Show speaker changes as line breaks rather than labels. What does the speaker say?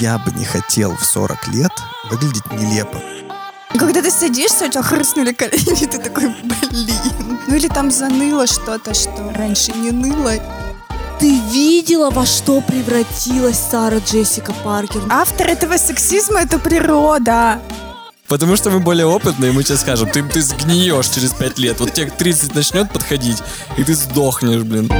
Я бы не хотел в 40 лет выглядеть нелепо.
Когда ты садишься, у тебя хрустнули колени, ты такой, блин. Ну или там заныло что-то, что раньше не ныло.
Ты видела, во что превратилась Сара Джессика Паркер?
Автор этого сексизма — это природа.
Потому что мы более опытные, мы сейчас скажем, ты, ты сгниешь через 5 лет. Вот тебе к 30 начнет подходить, и ты сдохнешь, блин.